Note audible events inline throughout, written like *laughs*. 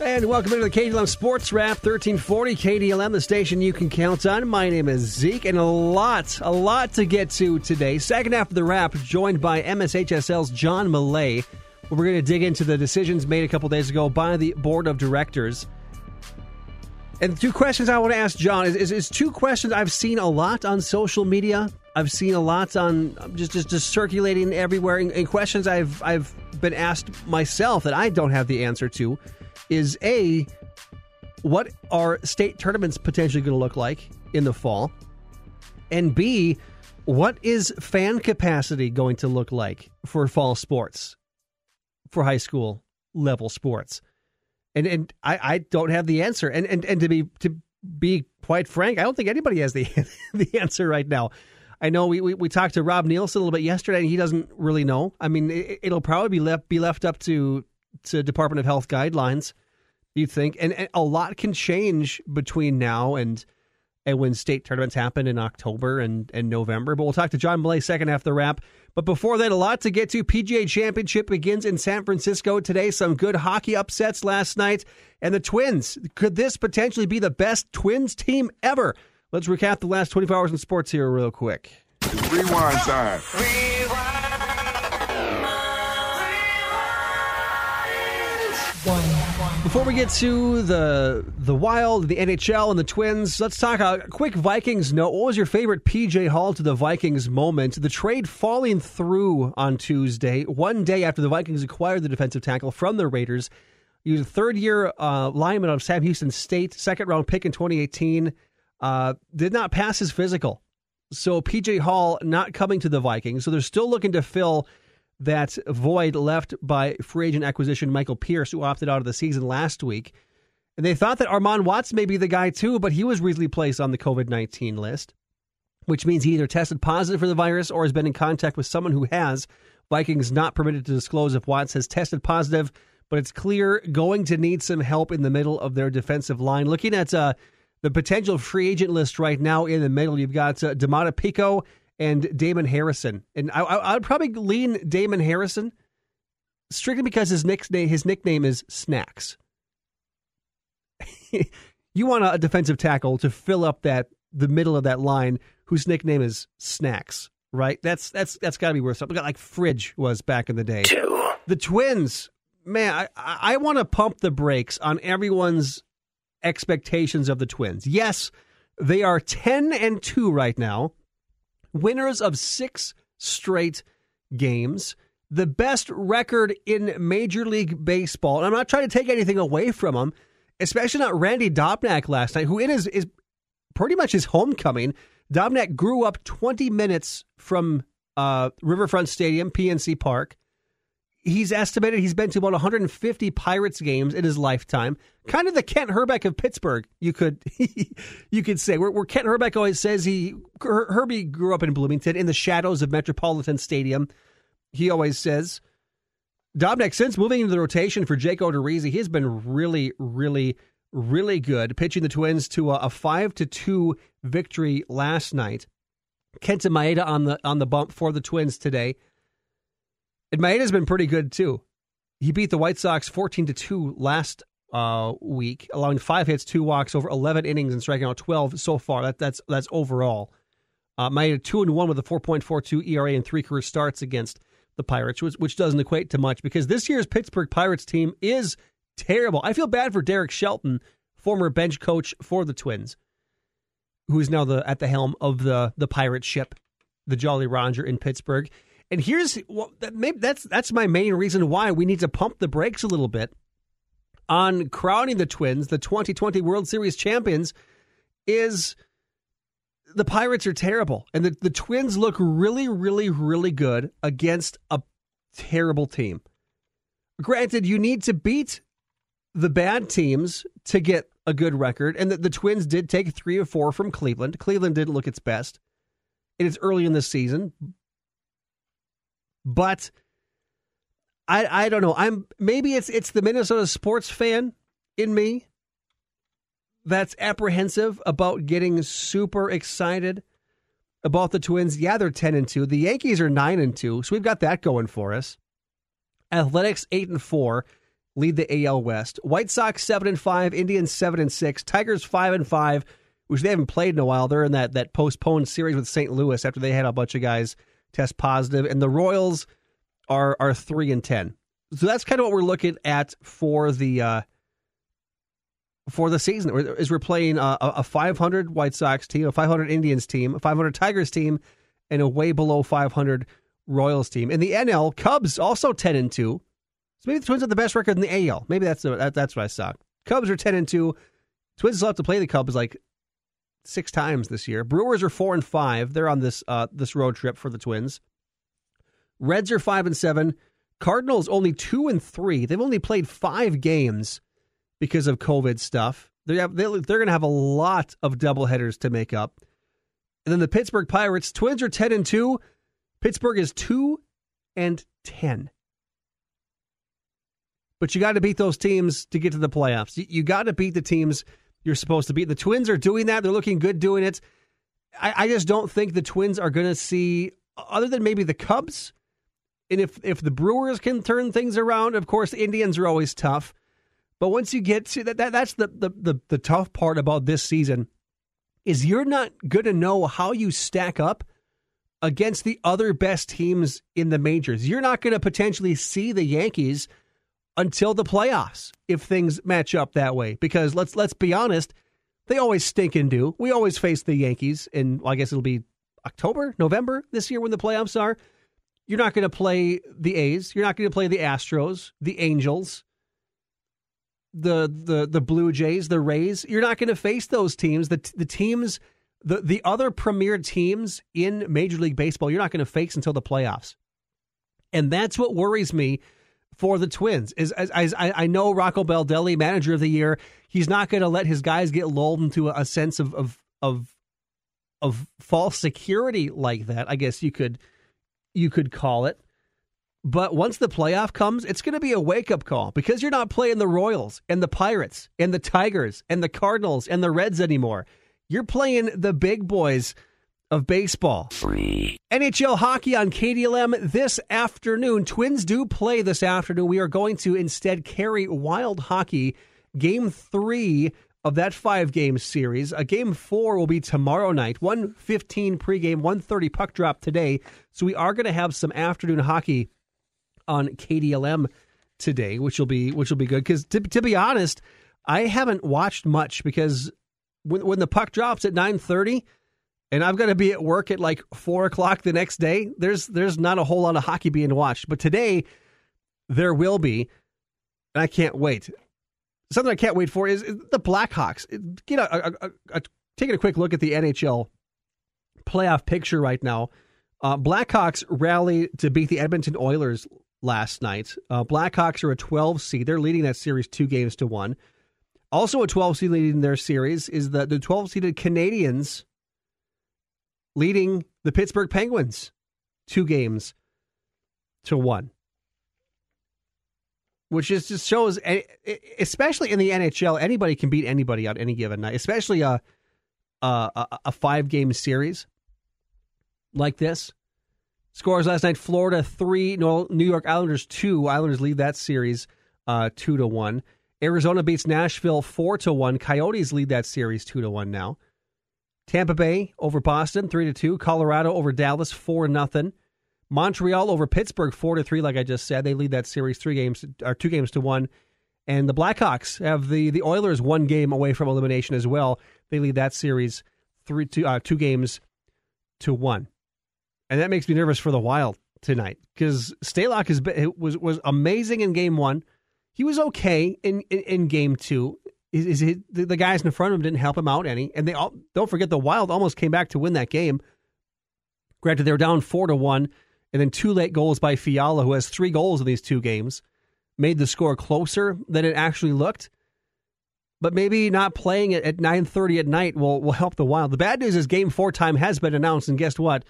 And welcome into the KDLM Sports Wrap 1340 KDLM, the station you can count on. My name is Zeke, and a lot, a lot to get to today. Second half of the wrap, joined by MSHSL's John Millea. We're going to dig into the decisions made a couple days ago by the board of directors. And two questions I want to ask John is, is, is two questions I've seen a lot on social media. I've seen a lot on um, just just, just circulating everywhere, and, and questions I've I've been asked myself that I don't have the answer to is A, what are state tournaments potentially going to look like in the fall? And B, what is fan capacity going to look like for fall sports, for high school level sports? And and I, I don't have the answer. And, and and to be to be quite frank, I don't think anybody has the *laughs* the answer right now. I know we, we, we talked to Rob Nielsen a little bit yesterday, and he doesn't really know. I mean, it, will probably be left be left up to to Department of Health guidelines. You think, and, and, a lot can change between now and and when state tournaments happen in October and, and November. But we'll talk to John Millea second half of the wrap. But before that, a lot to get to. PGA Championship begins in San Francisco today. Some good hockey upsets last night. And the Twins, could this potentially be the best Twins team ever? Let's recap the last 24 hours in sports here real quick. Rewind time. Before we get to the the Wild, the NHL, and the Twins, let's talk a quick Vikings note. What was your favorite PJ Hall to the Vikings moment? The trade falling through on Tuesday, one day after the Vikings acquired the defensive tackle from the Raiders. He was a third year uh, lineman of Sam Houston State, second round pick in 2018. Uh, did not pass his physical. So PJ Hall not coming to the Vikings. So they're still looking to fill that void left by free agent acquisition Michael Pierce, who opted out of the season last week. And they thought that Armon Watts may be the guy too, but he was recently placed on the COVID 19 list, which means he either tested positive for the virus or has been in contact with someone who has. Vikings not permitted to disclose if Watts has tested positive, but it's clear going to need some help in the middle of their defensive line. Looking at uh, the potential free agent list right now in the middle, you've got uh, Domata Peko and Damon Harrison. And I, I, would probably lean Damon Harrison strictly because his nickname, his nickname is Snacks. *laughs* you want a defensive tackle to fill up that the middle of that line whose nickname is Snacks, right? That's that's that's got to be worth something. Like Fridge was back in the day. Two. The Twins, man, I I want to pump the brakes on everyone's expectations of the Twins. Yes, they are 10 and 2 right now winners of six straight games, the best record in Major League Baseball. And I'm not trying to take anything away from them, especially not Randy Dobnak last night, who in his is pretty much his homecoming. Dobnak grew up 20 minutes from uh, Riverfront Stadium, PNC Park he's estimated he's been to about 150 Pirates games in his lifetime. Kind of the Kent Hrbek of Pittsburgh, you could *laughs* you could say. Where, where Kent Hrbek always says he Herbie grew up in Bloomington in the shadows of Metropolitan Stadium. He always says. Dobnak, since moving into the rotation for Jake Odorizzi, he has been really, really, really good, pitching the Twins to a, a five to two victory last night. Kenta Maeda on the on the bump for the Twins today. And Maeda's been pretty good too. He beat the White Sox 14 to 2 last uh, week, allowing five hits, two walks over 11 innings and striking out 12 so far. That, that's that's overall. Uh, Maeda 2 and 1 with a 4.42 ERA and three career starts against the Pirates, which, which doesn't equate to much because this year's Pittsburgh Pirates team is terrible. I feel bad for Derek Shelton, former bench coach for the Twins, who is now the at the helm of the the pirate ship, the Jolly Roger in Pittsburgh. And here's well, that maybe that's that's my main reason why we need to pump the brakes a little bit on crowning the Twins, the 2020 World Series champions, is the Pirates are terrible, and the the Twins look really, really, really good against a terrible team. Granted, you need to beat the bad teams to get a good record, and the, the Twins did take three or four from Cleveland. Cleveland didn't look its best. It is early in the season, but I I don't know. I'm maybe it's it's the Minnesota sports fan in me that's apprehensive about getting super excited about the Twins. Yeah, they're 10 and 2. The Yankees are 9 and 2. So we've got that going for us. Athletics 8 and 4. lead the AL West. White Sox seven and five, Indians seven and six, Tigers five and five, which they haven't played in a while. They're in that that postponed series with St. Louis after they had a bunch of guys test positive, and the Royals are are three and ten. So that's kind of what we're looking at for the uh, for the season. Is we're playing a, a 500 White Sox team, a 500 Indians team, a 500 Tigers team, and a way below 500 Royals team. In the NL, Cubs also 10 and two. So maybe the Twins have the best record in the AL. Maybe that's that, that's what I saw. Cubs are 10 and two. Twins still have to play the Cubs like six times this year. Brewers are four and five. They're on this uh, this road trip for the Twins. Reds are five and seven. Cardinals only two and three. They've only played five games because of COVID stuff. They have, they, they're going to have a lot of doubleheaders to make up. And then the Pittsburgh Pirates, Twins are 10 and 2. Pittsburgh is 2 and 10. But you got to beat those teams to get to the playoffs. You got to beat the teams you're supposed to beat. The Twins are doing that. They're looking good doing it. I, I just don't think the Twins are going to see, other than maybe the Cubs, and if if the Brewers can turn things around, of course, the Indians are always tough. But once you get to that, that that's the, the, the, the tough part about this season is you're not going to know how you stack up against the other best teams in the majors. You're not going to potentially see the Yankees until the playoffs if things match up that way. Because let's let's be honest, they always stink and do. We always face the Yankees, and well, I guess it'll be October, November this year when the playoffs are. You're not going to play the A's. You're not going to play the Astros, the Angels, the the the Blue Jays, the Rays. You're not going to face those teams. The the teams the the other premier teams in Major League Baseball. You're not going to face until the playoffs, and that's what worries me for the Twins. Is as, as I, I know Rocco Baldelli, manager of the year, he's not going to let his guys get lulled into a, a sense of of of of false security like that. I guess you could you could call it. But once the playoff comes, it's going to be a wake up call because you're not playing the Royals and the Pirates and the Tigers and the Cardinals and the Reds anymore. You're playing the big boys of baseball. NHL hockey on KDLM this afternoon. Twins do play this afternoon. We are going to instead carry wild hockey game three of that five game series. A game four will be tomorrow night. 115 pregame, 130 puck drop today. So we are going to have some afternoon hockey on KDLM today, which will be which will be good. Because to, to be honest, I haven't watched much because when when the puck drops at nine thirty, and I've got to be at work at like four o'clock the next day. There's there's not a whole lot of hockey being watched, but today there will be, and I can't wait. Something I can't wait for is the Blackhawks. Get a, a, a, a taking a quick look at the NHL playoff picture right now. Uh, Blackhawks rally to beat the Edmonton Oilers last night. Uh, Blackhawks are a 12 seed. They're leading that series two games to one. Also, a 12 seed leading their series is the, the 12 seeded Canadiens leading the Pittsburgh Penguins two games to one. Which is just shows, especially in the NHL, anybody can beat anybody on any given night, especially a a, a five game series like this. Scores last night: Florida three, New York Islanders two. Islanders lead that series uh, two to one. Arizona beats Nashville four to one. Coyotes lead that series two to one now. Tampa Bay over Boston three to two. Colorado over Dallas four nothing. Montreal over Pittsburgh four to three. Like I just said, they lead that series three games or two games to one. And the Blackhawks have the the Oilers one game away from elimination as well. They lead that series three two uh, two games to one, and that makes me nervous for the Wild tonight because Stalock has been, was was amazing in game one. He was okay in in, in game two. Is, is he, the, guys in front of him didn't help him out any, and they all don't forget the Wild almost came back to win that game. Granted, they were down four to one and then two late goals by Fiala, who has three goals in these two games, made the score closer than it actually looked. But maybe not playing it at 9.30 at night will, will help the Wild. The bad news is game four time has been announced, and guess what?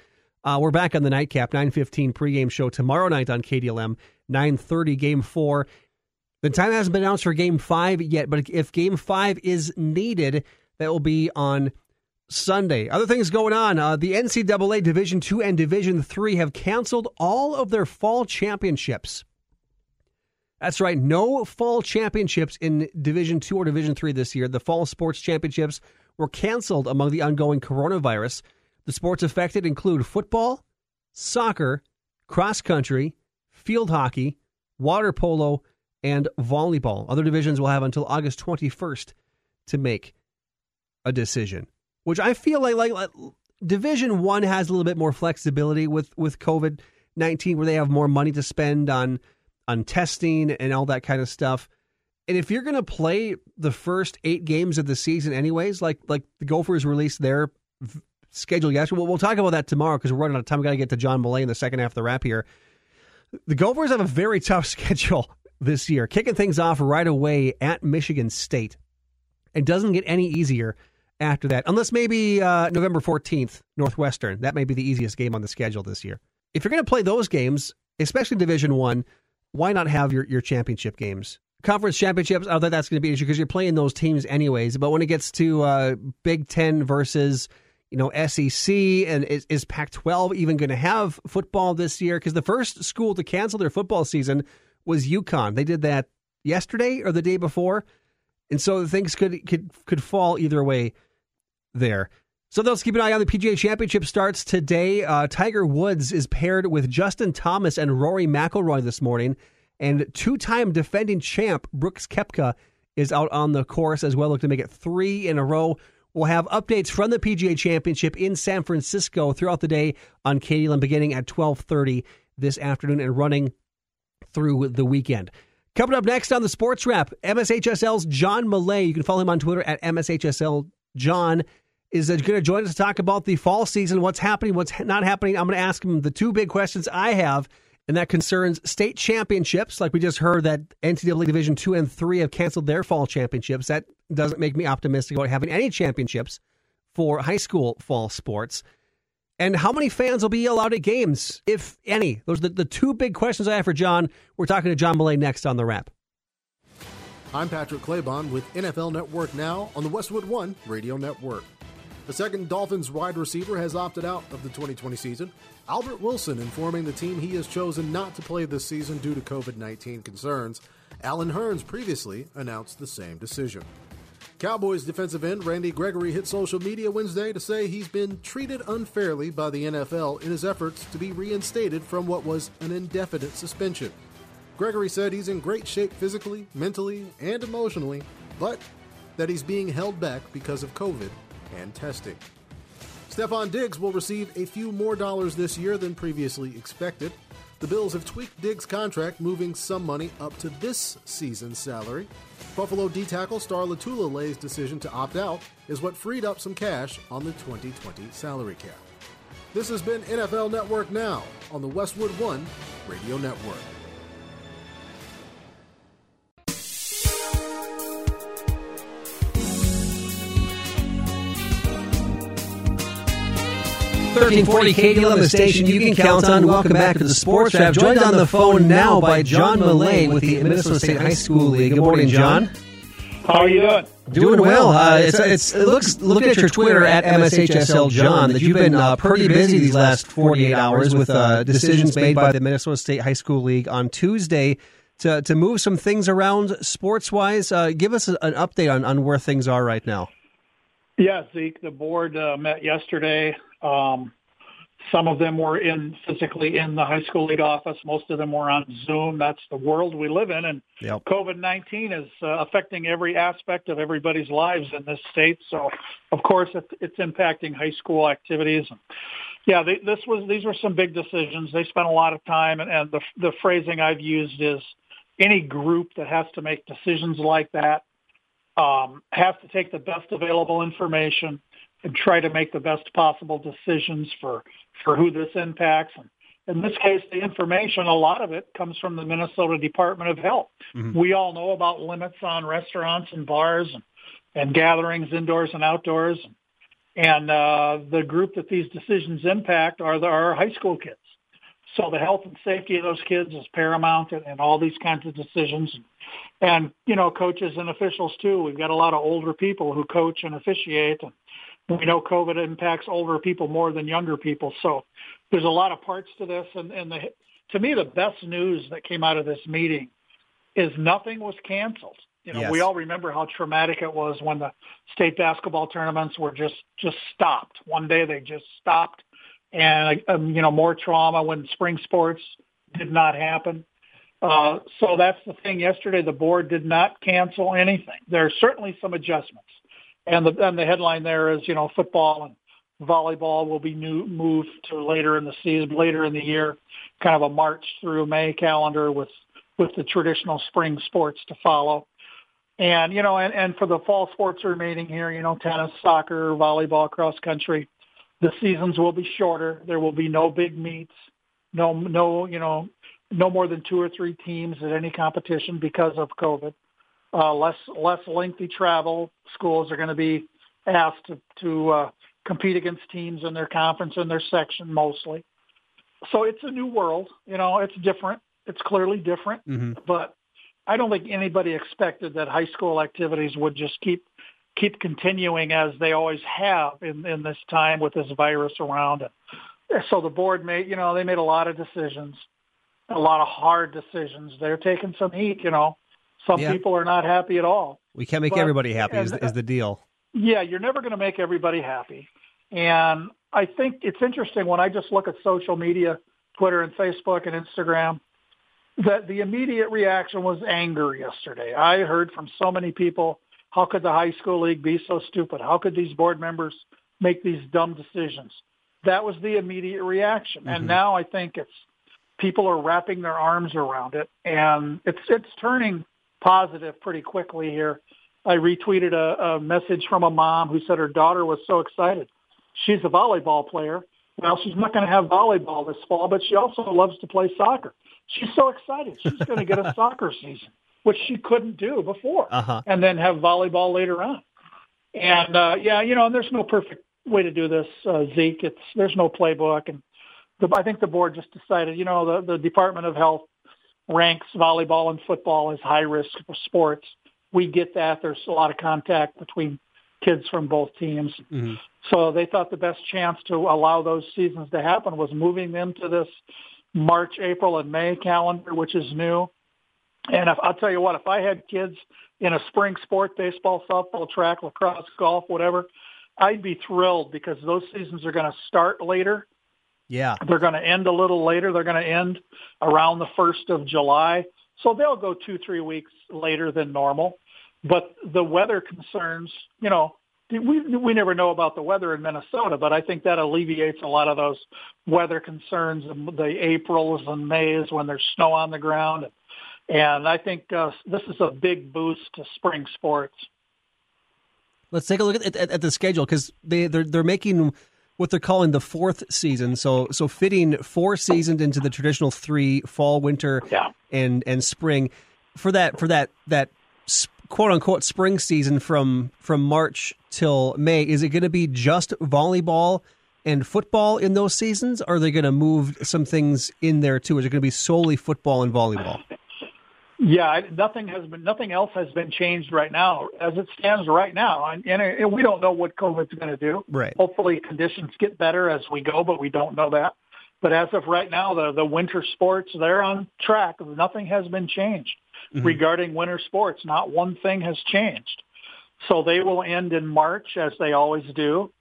Uh, we're back on the nightcap, 9.15 pregame show tomorrow night on KDLM, 9.30 game four. The time hasn't been announced for game five yet, but if game five is needed, that will be on Sunday. Other things going on. Uh, the NCAA Division Two and Division Three have canceled all of their fall championships. That's right. No fall championships in Division Two or Division Three this year. The fall sports championships were canceled among the ongoing coronavirus. The sports affected include football, soccer, cross country, field hockey, water polo, and volleyball. Other divisions will have until August 21st to make a decision, which I feel like like, like Division One has a little bit more flexibility with with COVID nineteen, where they have more money to spend on on testing and all that kind of stuff. And if you're going to play the first eight games of the season, anyways, like like the Gophers released their v- schedule yesterday, we'll, we'll talk about that tomorrow because we're running out of time. We got to get to John Millea in the second half of the wrap here. The Gophers have a very tough *laughs* schedule this year, kicking things off right away at Michigan State. It doesn't get any easier after that, unless maybe uh, November 14th, Northwestern. That may be the easiest game on the schedule this year. If you're going to play those games, especially Division One, why not have your, your championship games? Conference championships, I don't think that's going to be an issue because you're playing those teams anyways. But when it gets to uh, Big Ten versus you know SEC and is, is Pac-12 even going to have football this year? Because the first school to cancel their football season was UConn. They did that yesterday or the day before, and so things could could could fall either way there. So let's keep an eye on the PGA Championship starts today. Uh, Tiger Woods is paired with Justin Thomas and Rory McIlroy this morning, and two-time defending champ Brooks Koepka is out on the course as well, looking to make it three in a row. We'll have updates from the PGA Championship in San Francisco throughout the day on KDLM, beginning at 12:30 this afternoon and running through the weekend. Coming up next on the Sports Wrap, MSHSL's John Millea. You can follow him on Twitter at MSHSL John is uh, going to join us to talk about the fall season, what's happening, what's not happening. I'm going to ask him the two big questions I have, and that concerns state championships. Like we just heard that NCAA Division two and three have canceled their fall championships. That doesn't make me optimistic about having any championships for high school fall sports. And how many fans will be allowed at games, if any? Those are the, the two big questions I have for John. We're talking to John Millea next on the wrap. I'm Patrick Claybon with NFL Network Now on the Westwood One Radio Network. The second Dolphins wide receiver has opted out of the 2020 season. Albert Wilson informing the team he has chosen not to play this season due to COVID 19 concerns. Allen Hurns previously announced the same decision. Cowboys defensive end Randy Gregory hit social media Wednesday to say he's been treated unfairly by the NFL in his efforts to be reinstated from what was an indefinite suspension. Gregory said he's in great shape physically, mentally, and emotionally, but that he's being held back because of COVID and testing. Stefon Diggs will receive a few more dollars this year than previously expected. The Bills have tweaked Diggs' contract, moving some money up to this season's salary. Buffalo D tackle Star Lotulelei's decision to opt out is what freed up some cash on the 2020 salary cap. This has been NFL Network Now on the Westwood One Radio Network. Thirteen forty KDL, the station you can count on. Welcome back to the Sports Wrap. Joined on the phone now by John Millea with the Minnesota State High School League. Good morning, John. How are you doing? Doing well. Uh, it's, it's, it looks Look at your Twitter at MSHSL John that you've been uh, pretty busy these last 48 hours with uh, decisions made by the Minnesota State High School League on Tuesday to to move some things around sports wise. Uh, give us an update on, on where things are right now. Yeah, Zeke. The board uh, met yesterday. Um, some of them were in physically in the high school league office. Most of them were on Zoom. That's the world we live in, and Yep. COVID-19 is uh, affecting every aspect of everybody's lives in this state. So, of course, it, it's impacting high school activities. Yeah, they, this was these were some big decisions. They spent a lot of time, and, and the the phrasing I've used is any group that has to make decisions like that um, has to take the best available information and try to make the best possible decisions for for who this impacts. And in this case, the information, a lot of it comes from the Minnesota Department of Health. We all know about limits on restaurants and bars and, and gatherings indoors and outdoors. And uh, the group that these decisions impact are the, our high school kids. So the health and safety of those kids is paramount in, in all these kinds of decisions. And, you know, coaches and officials too. We've got a lot of older people who coach and officiate. And we know COVID impacts older people more than younger people. So there's a lot of parts to this. And, and the, to me, the best news that came out of this meeting is nothing was canceled. You know, Yes. we all remember how traumatic it was when the state basketball tournaments were just just stopped. One day they just stopped, and um, you know more trauma when spring sports did not happen. Uh, so that's the thing. Yesterday, the board did not cancel anything. There are certainly some adjustments, and the and the headline there is you know football and volleyball will be new, moved to later in the season, later in the year, kind of a March through May calendar with with the traditional spring sports to follow. And you know, and, and for the fall sports remaining here, you know, tennis, soccer, volleyball, cross country, the seasons will be shorter. There will be no big meets, no no you know, no more than two or three teams at any competition because of COVID. Uh, less less lengthy travel. Schools are going to be asked to to uh, compete against teams in their conference and their section mostly. So it's a new world. You know, it's different. It's clearly different hmm but I don't think anybody expected that high school activities would just keep keep continuing as they always have in, in this time with this virus around. And so the board made, you know, they made a lot of decisions, a lot of hard decisions. They're taking some heat, you know. Some Yeah. people are not happy at all. We can't make But- everybody happy. Is, is the deal? Yeah, you're never going to make everybody happy. And I think it's interesting when I just look at social media, Twitter and Facebook and Instagram, that the immediate reaction was anger yesterday. I heard from so many people, how could the high school league be so stupid? How could these board members make these dumb decisions? That was the immediate reaction. Mhm. And now I think it's people are wrapping their arms around it and it's it's turning positive pretty quickly here. I retweeted a, a message from a mom who said her daughter was so excited. She's a volleyball player. Well, she's not going to have volleyball this fall, but she also loves to play soccer. She's so excited. She's going to get a *laughs* soccer season, which she couldn't do before, Uh huh. and then have volleyball later on. And uh, yeah, you know, and there's no perfect way to do this, uh, Zeke. It's there's no playbook, and the, I think the board just decided, you know, the, the Department of Health ranks volleyball and football as high risk sports. We get that. There's a lot of contact between kids from both teams. hmm So they thought the best chance to allow those seasons to happen was moving them to this March, April, and May calendar, which is new. And if, I'll tell you what, if I had kids in a spring sport, baseball, softball, track, lacrosse, golf, whatever, I'd be thrilled because those seasons are going to start later. Yeah. They're going to end a little later. They're going to end around the 1st of July. So they'll go two, three weeks later than normal. But the weather concerns, you know, we we never know about the weather in Minnesota, but I think that alleviates a lot of those weather concerns, the Aprils and Mays when there's snow on the ground. And I think uh, this is a big boost to spring sports. Let's take a look at, at, at the schedule because they they're, they're making what they're calling the fourth season. So so fitting four seasons into the traditional three fall, winter, Yeah. and and spring for that for that that quote unquote spring season from from March till May. Is it going to be just volleyball and football in those seasons? Or are they going to move some things in there too? Is it going to be solely football and volleyball? *laughs* Yeah, nothing has been, nothing else has been changed right now as it stands right now, and, and, and we don't know what COVID's going to do. Right. Hopefully, conditions get better as we go, but we don't know that. But as of right now, the the winter sports they're on track. Nothing has been changed Mhm. regarding winter sports. Not one thing has changed. So they will end in March as they always do,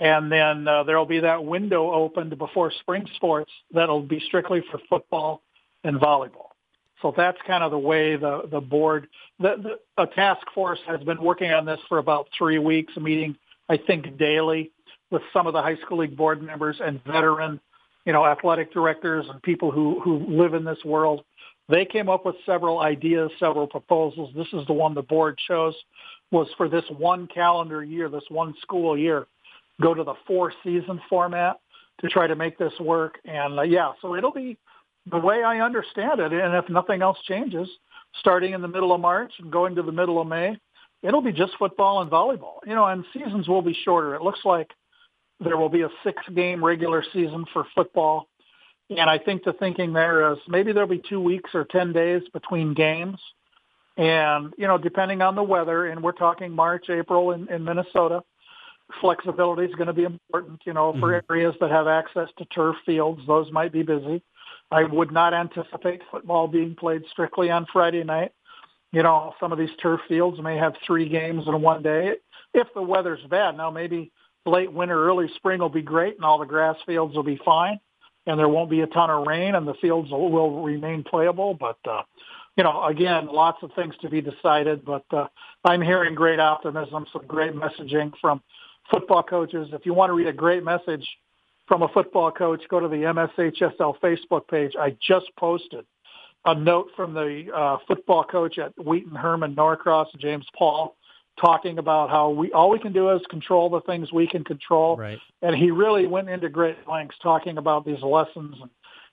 and then uh, there will be that window opened before spring sports that'll be strictly for football and volleyball. So that's kind of the way the the board, the, the a task force has been working on this for about three weeks, meeting I think daily with some of the high school league board members and veteran, you know, athletic directors and people who who live in this world. They came up with several ideas, several proposals. This is the one the board chose was for this one calendar year, this one school year, go to the four season format to try to make this work. And uh, yeah, so it'll be the way I understand it, and if nothing else changes, starting in the middle of March and going to the middle of May, it'll be just football and volleyball. You know, and seasons will be shorter. It looks like there will be a six-game regular season for football, and I think the thinking there is maybe there'll be two weeks or ten days between games, and you know, depending on the weather, and we're talking March, April in, in Minnesota. Flexibility is going to be important, you know, for mm-hmm. areas that have access to turf fields. Those might be busy. I would not anticipate football being played strictly on Friday night. You know, some of these turf fields may have three games in one day if the weather's bad. Now maybe late winter, early spring will be great, and all the grass fields will be fine, and there won't be a ton of rain, and the fields will, will remain playable. But uh, you know, again, lots of things to be decided. But uh, I'm hearing great optimism, some great messaging from football coaches. If you want to read a great message from a football coach, go to the MSHSL Facebook page. I just posted a note from the uh, football coach at Wheaton Herman Norcross, James Paul, talking about how we all we can do is control the things we can control. Right. And he really went into great lengths talking about these lessons. And,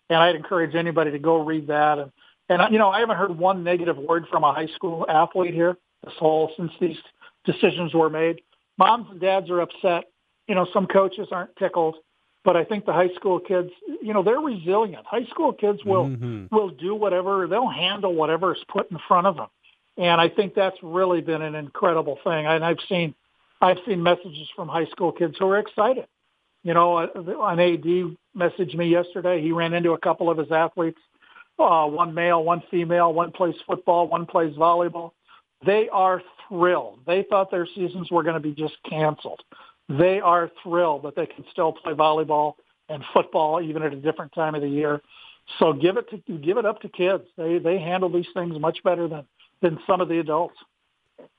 and I'd encourage anybody to go read that. And and you know, I haven't heard one negative word from a high school athlete here this whole since these decisions were made. Moms and dads are upset. You know, some coaches aren't tickled, but I think the high school kids, you know, they're resilient. High school kids will Mm-hmm. will do whatever they'll handle whatever is put in front of them. And I think that's really been an incredible thing. And I've seen, I've seen messages from high school kids who are excited. You know, uh, an AD messaged me yesterday. He ran into a couple of his athletes, uh, one male, one female, one plays football, one plays volleyball. They are thrilled. They thought their seasons were going to be just canceled. They are thrilled that they can still play volleyball and football even at a different time of the year. So give it to give it up to kids. They they handle these things much better than than some of the adults.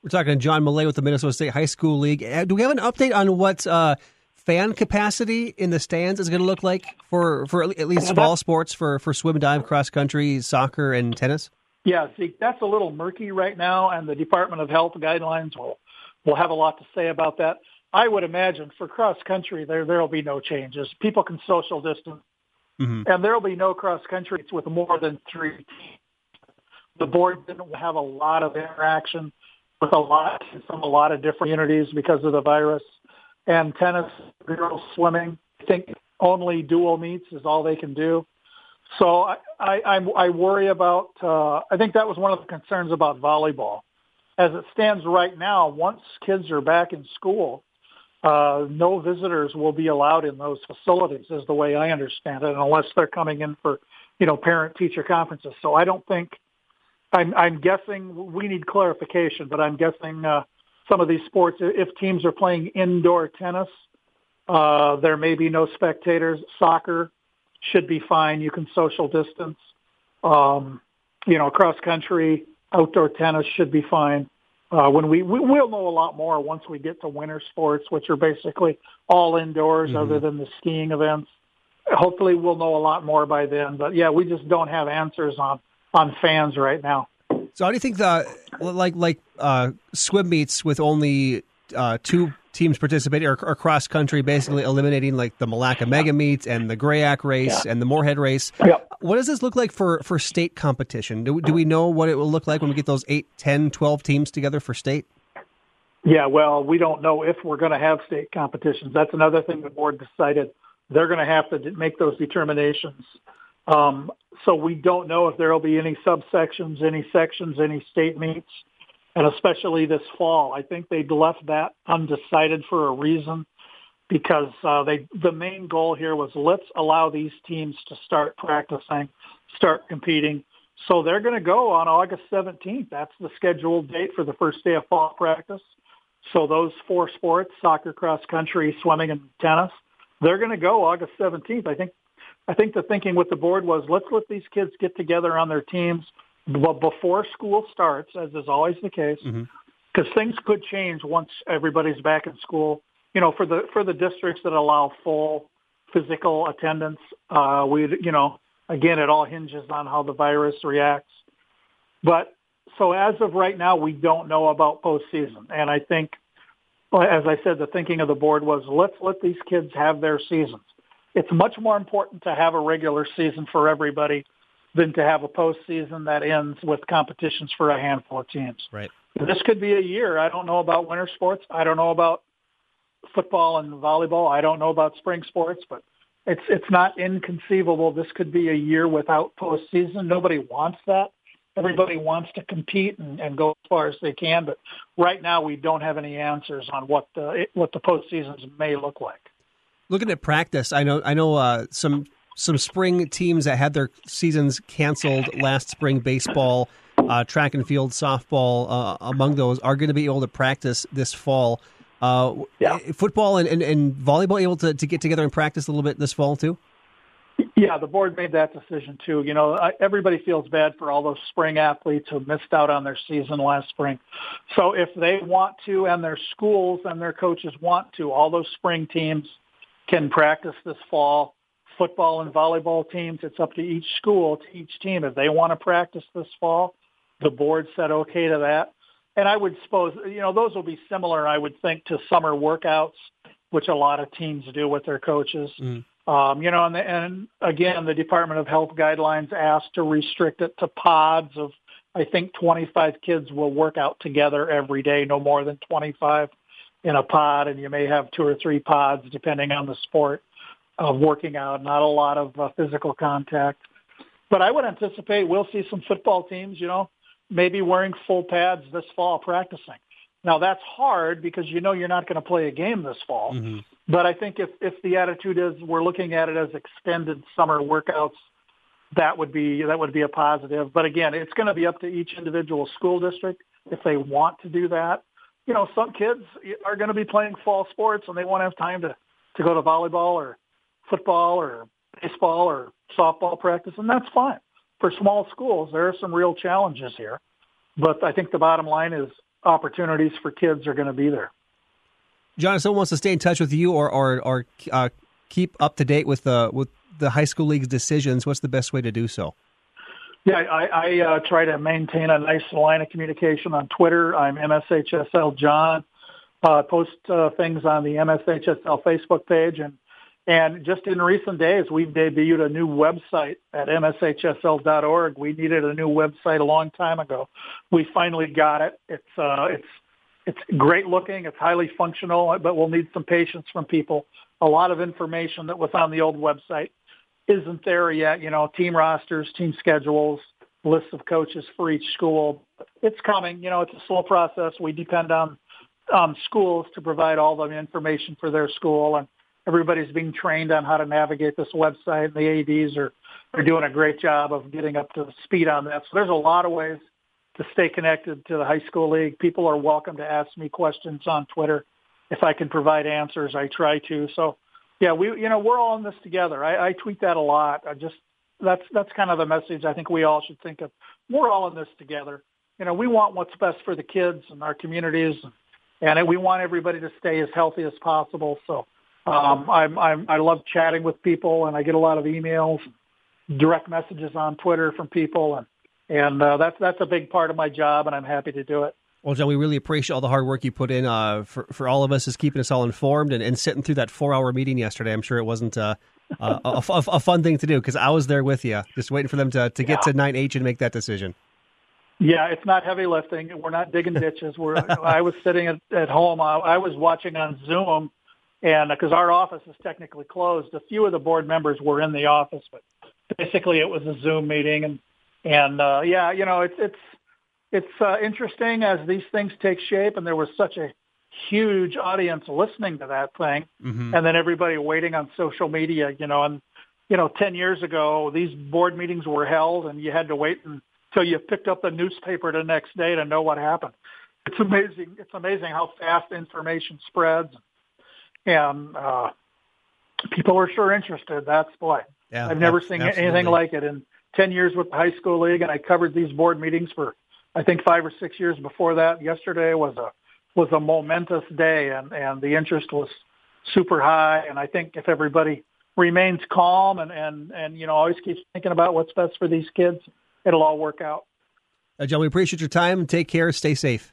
We're talking to John Millea with the Minnesota State High School League. Uh, Do we have an update on what uh, fan capacity in the stands is going to look like for, for at least fall sports for, for swim, dive, cross country, soccer, and tennis? Yeah, see, that's a little murky right now, and the Department of Health guidelines will will have a lot to say about that. I would imagine for cross country there there will be no changes. People can social distance, Mhm. and there will be no cross country with more than three. teams. The board didn't have a lot of interaction with a lot from a lot of different communities because of the virus. And tennis, girls swimming, I think only dual meets is all they can do. So I, I, I I worry about. Uh, I think that was one of the concerns about volleyball. As it stands right now, once kids are back in school, uh, no visitors will be allowed in those facilities, is the way I understand it, unless they're coming in for, you know, parent-teacher conferences. So I don't think. I'm, I'm guessing we need clarification, but I'm guessing uh, some of these sports, if teams are playing indoor tennis, uh, there may be no spectators. Soccer should be fine. You can social distance. Um, you know, cross country, outdoor tennis should be fine. Uh, when we, we will know a lot more once we get to winter sports, which are basically all indoors other than the skiing events. Hopefully we'll know a lot more by then. But yeah, we just don't have answers on, on fans right now. So how do you think the like like uh, swim meets with only uh, two teams participating or, or cross country, basically eliminating like the Milaca Mega Meet and the Griak race and the Moorhead race? Yeah. What does this look like for, for state competition? Do, do we know what it will look like when we get those 8, 10, 12 teams together for state? Yeah, well, we don't know if we're going to have state competitions. That's another thing the board decided. They're going to have to make those determinations. Um, so we don't know if there will be any subsections, any sections, any state meets, and especially this fall. I think they left that undecided for a reason because uh, they the main goal here was let's allow these teams to start practicing, start competing. So they're going to go on August 17th. That's the scheduled date for the first day of fall practice. So those four sports, soccer, cross country, swimming, and tennis, they're going to go August 17th. I think, I think the thinking with the board was let's let these kids get together on their teams b- before school starts, as is always the case, because things could change once everybody's back in school. You know, for the for the districts that allow full physical attendance, uh, we you know again it all hinges on how the virus reacts. But so as of right now, we don't know about postseason, and I think, as I said, the thinking of the board was let's let these kids have their seasons. It's much more important to have a regular season for everybody than to have a postseason that ends with competitions for a handful of teams. Right. This could be a year. I don't know about winter sports. I don't know about football and volleyball. I don't know about spring sports, but it's it's not inconceivable. This could be a year without postseason. Nobody wants that. Everybody wants to compete and, and go as far as they can, but right now we don't have any answers on what the what the postseasons may look like. Looking at practice, I know I know uh, some some spring teams that had their seasons canceled last spring baseball uh, track and field, softball, uh, among those, are going to be able to practice this fall. Uh, Yeah. Football and, and, and volleyball able to, to get together and practice a little bit this fall too. Yeah, the board made that decision too. You know, everybody feels bad for all those spring athletes who missed out on their season last spring. So if they want to, and their schools and their coaches want to, all those spring teams can practice this fall. Football and volleyball teams, it's up to each school, to each team. If they want to practice this fall, the board said okay to that. And I would suppose, you know, those will be similar, I would think, to summer workouts, which a lot of teams do with their coaches. Um, you know, and, and again, the Department of Health guidelines asked to restrict it to pods of, I think, 25 kids will work out together every day, no more than 25 in a pod, and you may have two or three pods depending on the sport of working out. Not a lot of uh, physical contact, but I would anticipate we'll see some football teams, you know, maybe wearing full pads this fall practicing. Now that's hard because you know you're not going to play a game this fall. But I think if if the attitude is we're looking at it as extended summer workouts, that would be that would be a positive. But again, it's going to be up to each individual school district if they want to do that. You know, some kids are going to be playing fall sports and they won't have time to to go to volleyball or football or baseball or softball practice, and that's fine. For small schools, there are some real challenges here. But I think the bottom line is opportunities for kids are going to be there. John, if someone wants to stay in touch with you or or, or uh, keep up to date with the with the high school league's decisions, what's the best way to do so? Yeah, I, I uh, try to maintain a nice line of communication on Twitter. I'm MSHSL John. Uh, post uh, things on the MSHSL Facebook page, and and just in recent days, we've debuted a new website at mshsl.org. We needed a new website a long time ago. We finally got it. It's uh, it's it's great looking. It's highly functional, but we'll need some patience from people. A lot of information that was on the old website isn't there yet. You know, team rosters, team schedules, lists of coaches for each school. It's coming. You know, it's a slow process. We depend on um, schools to provide all the information for their school, and everybody's being trained on how to navigate this website. The ads are are doing a great job of getting up to speed on that. So there's a lot of ways to stay connected to the high school league. People are welcome to ask me questions on Twitter. If I can provide answers, I try to. So yeah, we you know we're all in this together. I, I tweet that a lot. I just that's that's kind of the message I think we all should think of. We're all in this together. You know, we want what's best for the kids and our communities, and we want everybody to stay as healthy as possible. So um, I'm, I'm I love chatting with people, and I get a lot of emails, direct messages on Twitter from people, and and uh, that's that's a big part of my job, and I'm happy to do it. Well, John, we really appreciate all the hard work you put in uh, for for all of us, is keeping us all informed and, and sitting through that four hour meeting yesterday. I'm sure it wasn't uh, a, a, a, fun thing to do because I was there with you, just waiting for them to, to get Yeah. to 9H and make that decision. Yeah, it's not heavy lifting. We're not digging ditches. We're. *laughs* I was sitting at, at home. I, I was watching on Zoom, and because our office is technically closed, a few of the board members were in the office, but basically it was a Zoom meeting, and and uh, yeah, you know, it's it's it's uh, interesting as these things take shape, and there was such a huge audience listening to that thing, and then everybody waiting on social media, you know, and you know, 10 years ago, these board meetings were held and you had to wait until you picked up the newspaper the next day to know what happened. It's amazing. It's amazing how fast information spreads. And, uh, people are sure interested. That's boy. Yeah, I've never seen absolutely. anything like it in 10 years with the high school league. And I covered these board meetings for, I think five or six years before that. Yesterday was a, was a momentous day and, and the interest was super high. And I think if everybody remains calm and, and, and, you know, always keeps thinking about what's best for these kids, it'll all work out. Uh, John, we appreciate your time. Take care. Stay safe.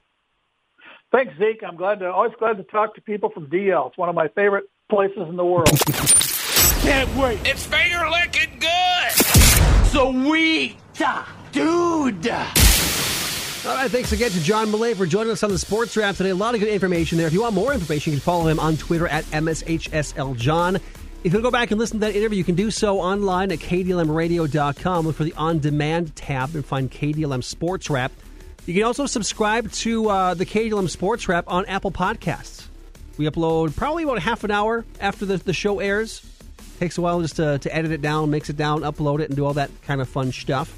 Thanks, Zeke. I'm glad to, always glad to talk to people from DL. It's one of my favorite places in the world. *laughs* Can't wait. It's finger licking good. Sweet. Dude. All right, thanks again to John Millea for joining us on the Sports Wrap today. A lot of good information there. If you want more information, you can follow him on Twitter at MSHSLJohn. If you go back and listen to that interview, you can do so online at KDLMradio.com. Look for the On Demand tab and find KDLM Sports Wrap. You can also subscribe to uh, the KDLM Sports Wrap on Apple Podcasts. We upload probably about half an hour after the, the show airs. Takes a while just to, to edit it down, mix it down, upload it, and do all that kind of fun stuff.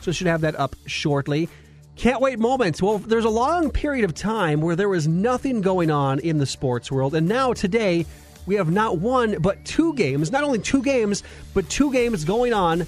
So should have that up shortly. Can't wait moments. Well, there's a long period of time where there was nothing going on in the sports world, and now today we have not one but two games. Not only two games, but two games going on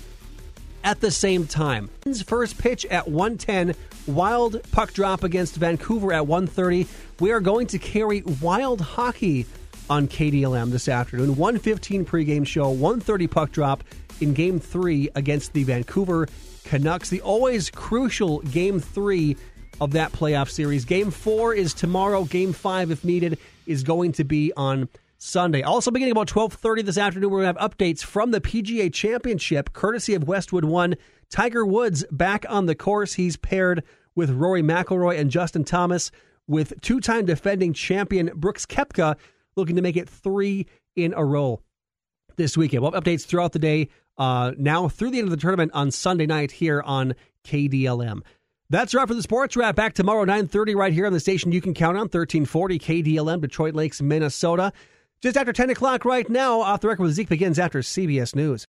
at the same time. First pitch at 110, wild puck drop against Vancouver at 130. We are going to carry wild hockey on KDLM this afternoon. 115 pregame show, 130 puck drop in game three against the Vancouver Canucks. The always crucial game three of that playoff series. Game four is tomorrow. Game five, if needed, is going to be on Sunday. Also, beginning about 12:30 this afternoon, we're going to have updates from the PGA Championship, courtesy of Westwood One. Tiger Woods back on the course. He's paired with Rory McIlroy and Justin Thomas, with two-time defending champion Brooks Koepka looking to make it three in a row this weekend. We'll have updates throughout the day. Uh, now through the end of the tournament on Sunday night here on KDLM. That's right for the sports wrap. Back tomorrow, 9.30 right here on the station you can count on, 1340 KDLM, Detroit Lakes, Minnesota. Just after 10 o'clock right now, off the record with Zeke begins after CBS News.